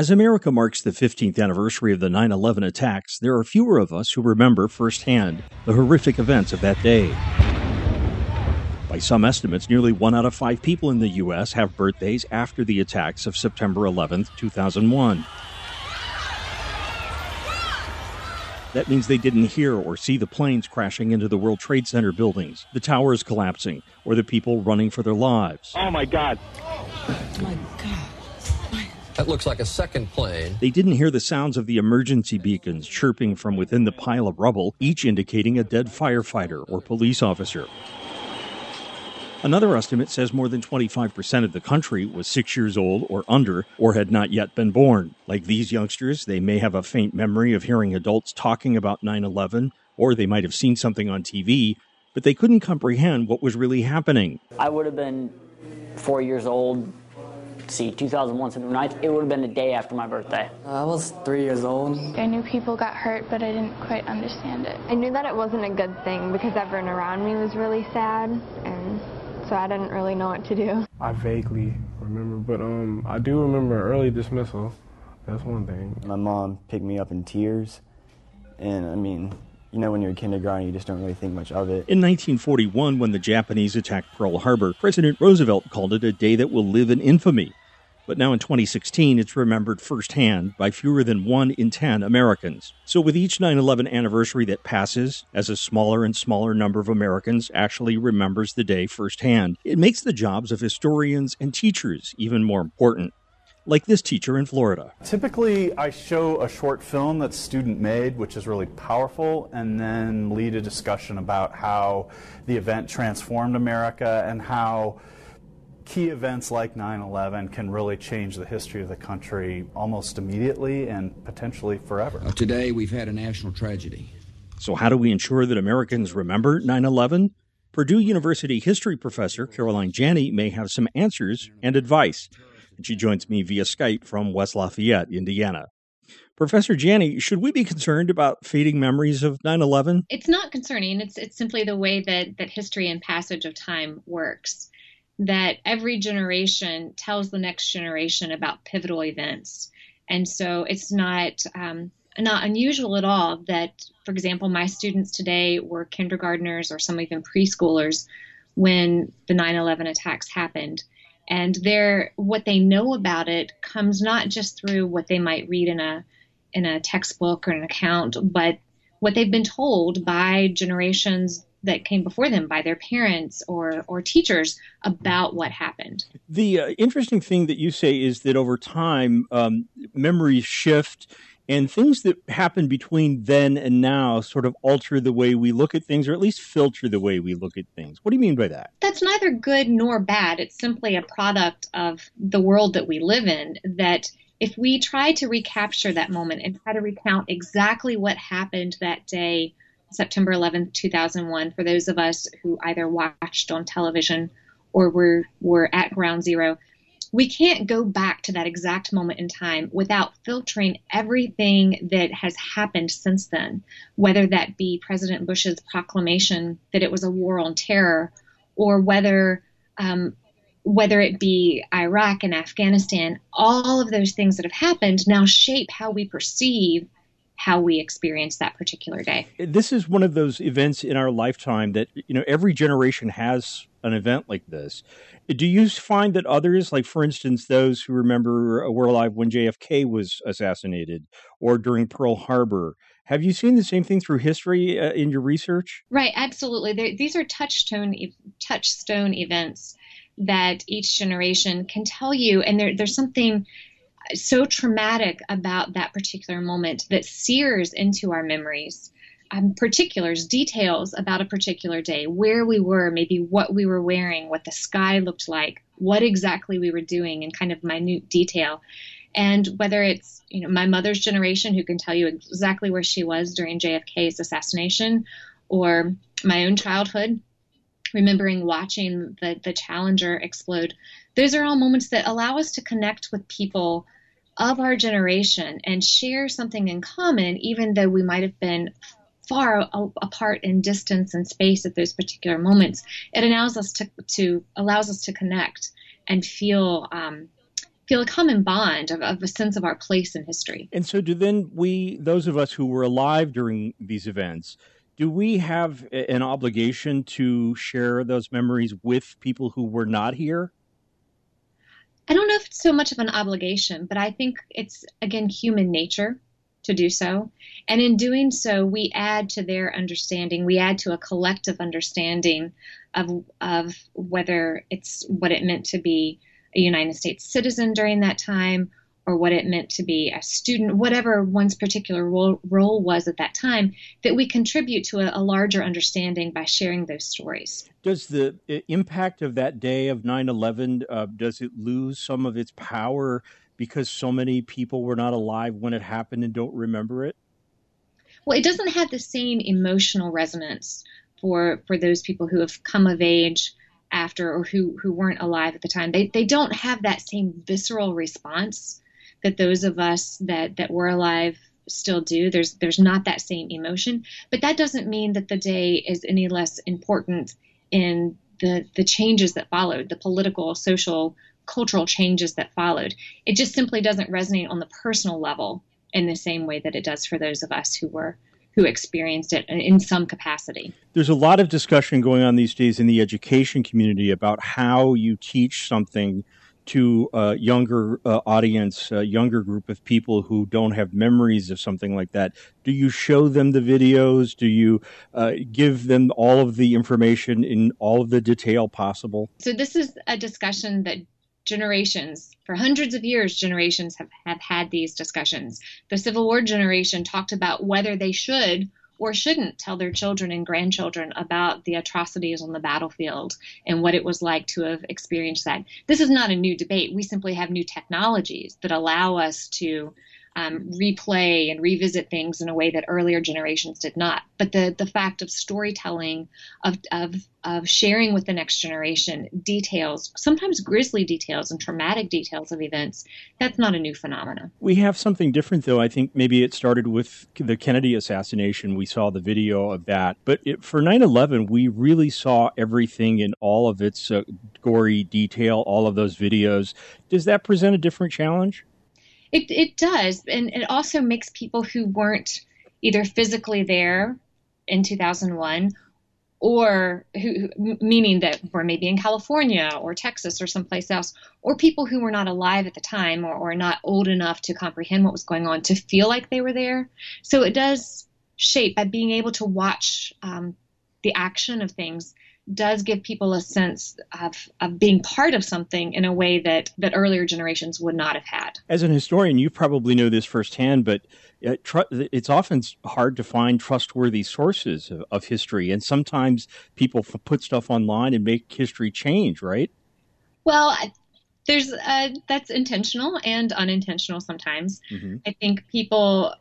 As America marks the 15th anniversary of the 9 11 attacks, there are fewer of us who remember firsthand the horrific events of that day. By some estimates, nearly one out of five people in the U.S. have birthdays after the attacks of September 11, 2001. That means they didn't hear or see the planes crashing into the World Trade Center buildings, the towers collapsing, or the people running for their lives. Oh my God. Oh my God. That looks like a second plane. They didn't hear the sounds of the emergency beacons chirping from within the pile of rubble, each indicating a dead firefighter or police officer. Another estimate says more than 25% of the country was six years old or under or had not yet been born. Like these youngsters, they may have a faint memory of hearing adults talking about 9 11, or they might have seen something on TV, but they couldn't comprehend what was really happening. I would have been four years old. See, 2001 September 9th, it would have been the day after my birthday. I was three years old. I knew people got hurt, but I didn't quite understand it. I knew that it wasn't a good thing because everyone around me was really sad, and so I didn't really know what to do. I vaguely remember, but um, I do remember early dismissal. That's one thing. My mom picked me up in tears, and I mean, you know, when you're in kindergarten, you just don't really think much of it. In 1941, when the Japanese attacked Pearl Harbor, President Roosevelt called it a day that will live in infamy. But now in 2016, it's remembered firsthand by fewer than 1 in 10 Americans. So with each 9 11 anniversary that passes, as a smaller and smaller number of Americans actually remembers the day firsthand, it makes the jobs of historians and teachers even more important like this teacher in Florida. Typically, I show a short film that's student made, which is really powerful, and then lead a discussion about how the event transformed America and how key events like 9 11 can really change the history of the country almost immediately and potentially forever. Uh, today, we've had a national tragedy. So, how do we ensure that Americans remember 9 11? Purdue University history professor Caroline Janney may have some answers and advice. And she joins me via Skype from West Lafayette, Indiana. Professor Janney, should we be concerned about fading memories of 9 11? It's not concerning. It's, it's simply the way that, that history and passage of time works that every generation tells the next generation about pivotal events. And so it's not um, not unusual at all that, for example, my students today were kindergartners or some even preschoolers when the 9/11 attacks happened. And their what they know about it comes not just through what they might read in a in a textbook or an account, but what they've been told by generations that came before them by their parents or or teachers about what happened. The uh, interesting thing that you say is that over time, um, memories shift. And things that happen between then and now sort of alter the way we look at things, or at least filter the way we look at things. What do you mean by that? That's neither good nor bad. It's simply a product of the world that we live in. That if we try to recapture that moment and try to recount exactly what happened that day, September 11th, 2001, for those of us who either watched on television or were, were at ground zero, we can't go back to that exact moment in time without filtering everything that has happened since then, whether that be President Bush's proclamation that it was a war on terror, or whether um, whether it be Iraq and Afghanistan, all of those things that have happened now shape how we perceive how we experience that particular day. This is one of those events in our lifetime that you know every generation has an event like this. Do you find that others, like for instance, those who remember were alive when JFK was assassinated or during Pearl Harbor, have you seen the same thing through history uh, in your research? Right, absolutely. They're, these are touchstone touchstone events that each generation can tell you, and there, there's something so traumatic about that particular moment that sears into our memories. Um, particulars, details about a particular day, where we were, maybe what we were wearing, what the sky looked like, what exactly we were doing in kind of minute detail. And whether it's you know my mother's generation who can tell you exactly where she was during JFK's assassination, or my own childhood, remembering watching the the Challenger explode. Those are all moments that allow us to connect with people of our generation and share something in common, even though we might have been far apart in distance and space at those particular moments. It allows us to, to allows us to connect and feel um, feel a common bond of, of a sense of our place in history. And so, do then we, those of us who were alive during these events, do we have an obligation to share those memories with people who were not here? I don't know if it's so much of an obligation, but I think it's, again, human nature to do so. And in doing so, we add to their understanding, we add to a collective understanding of, of whether it's what it meant to be a United States citizen during that time or what it meant to be a student, whatever one's particular role, role was at that time, that we contribute to a, a, larger understanding by sharing those stories. Does the impact of that day of 9 11, uh, does it lose some of its power because so many people were not alive when it happened and don't remember it? Well, it doesn't have the same emotional resonance for, for those people who have come of age after or who, who weren't alive at the time. They, they don't have that same visceral response that those of us that that were alive still do. There's there's not that same emotion, but that doesn't mean that the day is any less important in the the changes that followed, the political, social, cultural changes that followed. It just simply doesn't resonate on the personal level in the same way that it does for those of us who were who experienced it in some capacity. There's a lot of discussion going on these days in the education community about how you teach something to a younger uh, audience, a younger group of people who don't have memories of something like that? Do you show them the videos? Do you uh, give them all of the information in all of the detail possible? So, this is a discussion that generations, for hundreds of years, generations have, have had these discussions. The Civil War generation talked about whether they should or shouldn't tell their children and grandchildren about the atrocities on the battlefield and what it was like to have experienced that. This is not a new debate. We simply have new technologies that allow us to um, replay and revisit things in a way that earlier generations did not. But the, the fact of storytelling, of, of, of sharing with the next generation details, sometimes grisly details and traumatic details of events, that's not a new phenomenon. We have something different, though. I think maybe it started with the Kennedy assassination. We saw the video of that. But it, for 9 11, we really saw everything in all of its uh, gory detail, all of those videos. Does that present a different challenge? It, it does. And it also makes people who weren't either physically there in 2001 or who, meaning that were maybe in California or Texas or someplace else, or people who were not alive at the time or, or not old enough to comprehend what was going on to feel like they were there. So it does shape by being able to watch um, the action of things does give people a sense of, of being part of something in a way that, that earlier generations would not have had. As an historian, you probably know this firsthand, but uh, it's often hard to find trustworthy sources of, of history. And sometimes people put stuff online and make history change, right? Well, there's uh, that's intentional and unintentional sometimes. Mm-hmm. I think people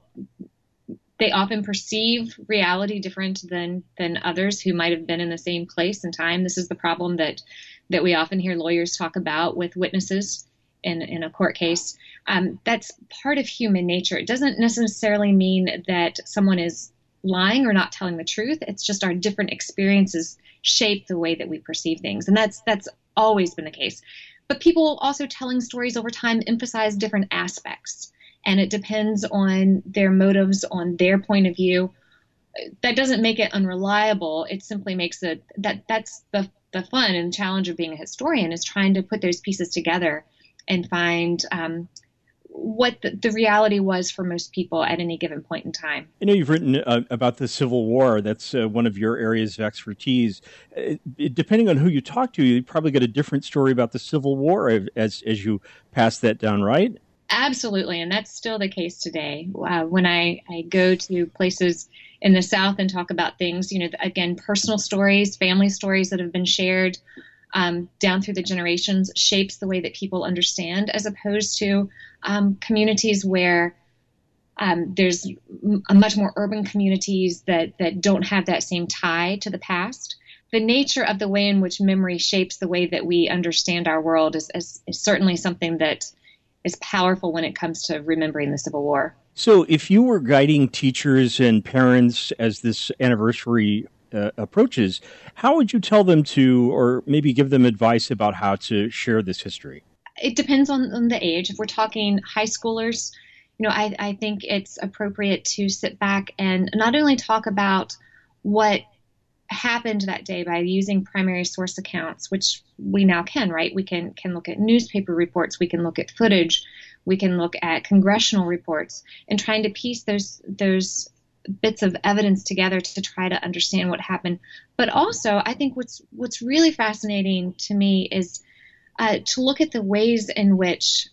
they often perceive reality different than than others who might have been in the same place and time. This is the problem that that we often hear lawyers talk about with witnesses in in a court case. Um, that's part of human nature. It doesn't necessarily mean that someone is lying or not telling the truth. It's just our different experiences shape the way that we perceive things, and that's that's always been the case. But people also telling stories over time emphasize different aspects and it depends on their motives, on their point of view. That doesn't make it unreliable. It simply makes it that that's the the fun and challenge of being a historian is trying to put those pieces together and find um, what the, the, reality was for most people at any given point in time. I know you've written uh, about the Civil War. That's uh, one of your areas of expertise. Uh, depending on who you talk to, you probably get a different story about the Civil War as as you pass that down, right? Absolutely, and that's still the case today. Uh, when I, I go to places in the South and talk about things, you know, again, personal stories, family stories that have been shared um, down through the generations shapes the way that people understand, as opposed to um, communities where um, there's a much more urban communities that, that don't have that same tie to the past. The nature of the way in which memory shapes the way that we understand our world is, is, is certainly something that is powerful when it comes to remembering the Civil War. So, if you were guiding teachers and parents as this anniversary uh, approaches, how would you tell them to, or maybe give them advice about how to share this history? it depends on, on the age. If we're talking high schoolers, you know, I, I think it's appropriate to sit back and not only talk about what happened that day by using primary source accounts, which we now can, right? We can can look at newspaper reports, we can look at footage, we can look at congressional reports, and trying to piece those those bits of evidence together to try to understand what happened. But also, I think what's what's really fascinating to me is uh, to look at the ways in which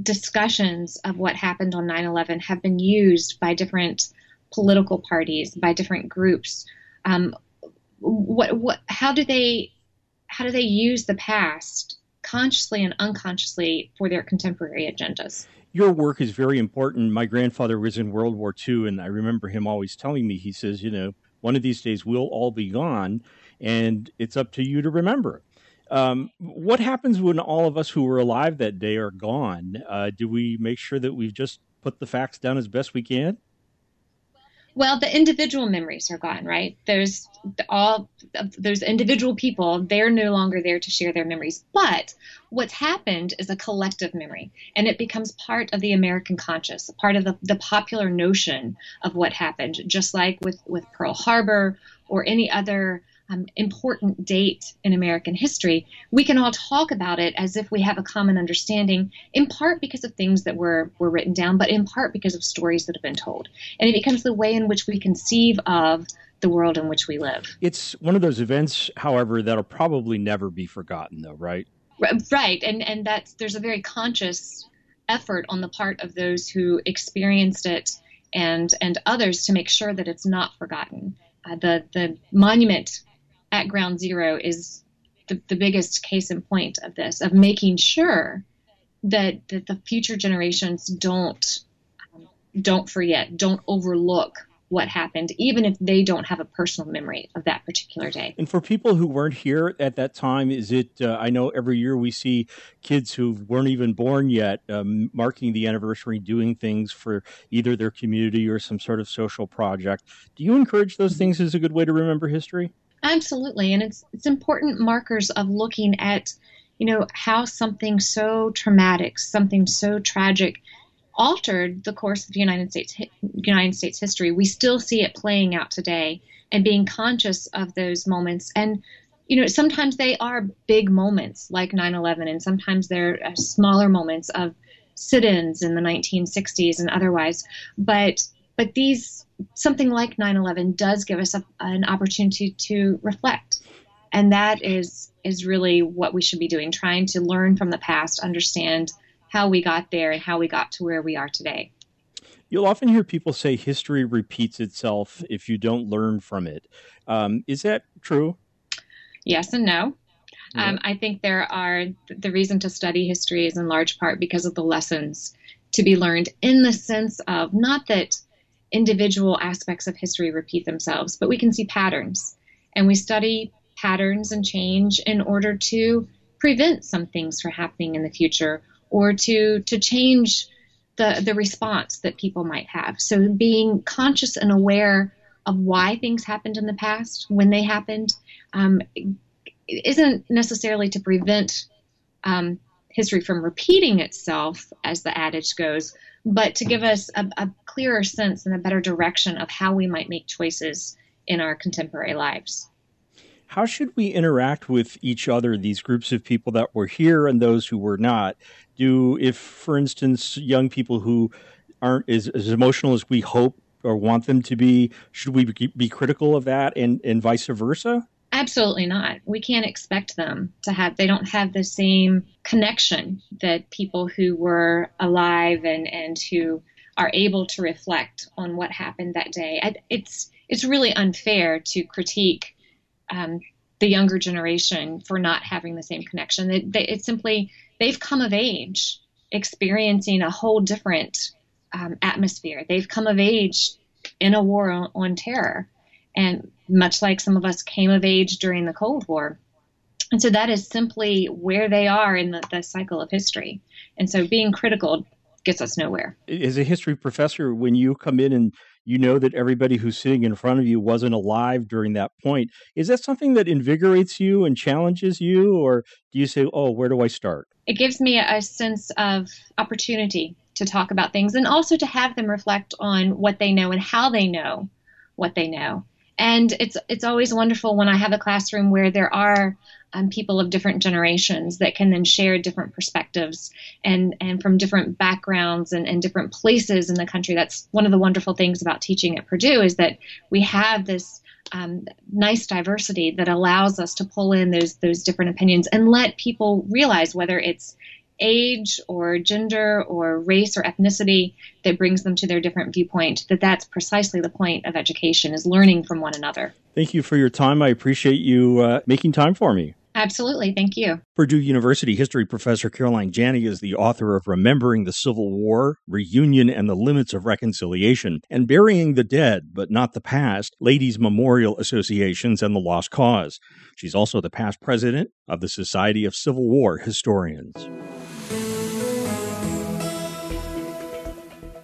discussions of what happened on 9/11 have been used by different political parties, by different groups. Um, what what how do they how do they use the past consciously and unconsciously for their contemporary agendas? Your work is very important. My grandfather was in World War II, and I remember him always telling me, he says, you know, one of these days we'll all be gone, and it's up to you to remember. Um, what happens when all of us who were alive that day are gone? Uh, do we make sure that we've just put the facts down as best we can? Well, the individual memories are gone, right? There's all those individual people, they're no longer there to share their memories. But what's happened is a collective memory, and it becomes part of the American conscious, part of the, the popular notion of what happened, just like with, with Pearl Harbor or any other um, important date in American history, we can all talk about it as if we have a common understanding, in part because of things that were, were written down, but in part because of stories that have been told. And it becomes the way in which we conceive of the world in which we live. It's one of those events, however, that'll probably never be forgotten, though, right? Right, and and that's there's a very conscious effort on the part of those who experienced it and and others to make sure that it's not forgotten. Uh, the the monument at ground zero is the, the biggest case in point of this, of making sure that, that the future generations don't um, don't forget, don't overlook what happened, even if they don't have a personal memory of that particular day. And for people who weren't here at that time, is it? Uh, I know every year we see kids who weren't even born yet um, marking the anniversary, doing things for either their community or some sort of social project. Do you encourage those things as a good way to remember history? Absolutely, and it's it's important markers of looking at, you know, how something so traumatic, something so tragic, altered the course of the United States United States history. We still see it playing out today, and being conscious of those moments and you know, sometimes they are big moments like 9/11, and sometimes they're uh, smaller moments of sit-ins in the 1960s and otherwise. But but these something like 9/11 does give us a, an opportunity to reflect, and that is is really what we should be doing, trying to learn from the past, understand how we got there, and how we got to where we are today. You'll often hear people say history repeats itself if you don't learn from it. Um, is that true? Yes and no. Yeah. Um, I think there are the reason to study history is in large part because of the lessons to be learned in the sense of not that individual aspects of history repeat themselves, but we can see patterns. And we study patterns and change in order to prevent some things from happening in the future or to, to change the, the response that people might have. So being conscious and aware of why things happened in the past, when they happened, um, isn't necessarily to prevent um, history from repeating itself, as the adage goes, but to give us a, a clearer sense and a better direction of how we might make choices in our contemporary lives. How should we interact with each other, these groups of people that were here and those who were not? Do, if, for instance, young people who aren't as, as emotional as we hope or want them to be, should we be, critical of that and, and vice versa? Absolutely not. We can't expect them to have, they don't have the same connection that people who were alive and, and who are able to reflect on what happened that day. It's, it's really unfair to critique um, the younger generation for not having the same connection. It, they, it's simply, they've come of age experiencing a whole different um, atmosphere. They've come of age in a war on, on terror and much like some of us came of age during the Cold War. And so that is simply where they are in the, the cycle of history. And so being critical gets us nowhere. As a history professor, when you come in and you know that everybody who's sitting in front of you wasn't alive during that point. Is that something that invigorates you and challenges you, or do you say, oh, where do I start? It gives me a sense of opportunity to talk about things and also to have them reflect on what they know and how they know what they know. And it's it's always wonderful when I have a classroom where there are um, people of different generations that can then share different perspectives and and from different backgrounds and, and different places in the country. That's one of the wonderful things about teaching at Purdue is that we have this um, nice diversity that allows us to pull in those those different opinions and let people realize whether it's age or gender or race or ethnicity that brings them to their different viewpoint that that's precisely the point of education is learning from one another thank you for your time i appreciate you uh, making time for me Absolutely. Thank you. Purdue University history professor Caroline Janney is the author of Remembering the Civil War, Reunion and the Limits of Reconciliation, and Burying the Dead, but Not the Past, Ladies Memorial Associations and the Lost Cause. She's also the past president of the Society of Civil War Historians.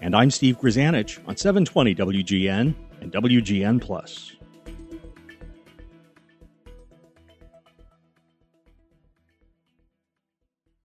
And I'm Steve Grzanich on 720 WGN and WGN Plus.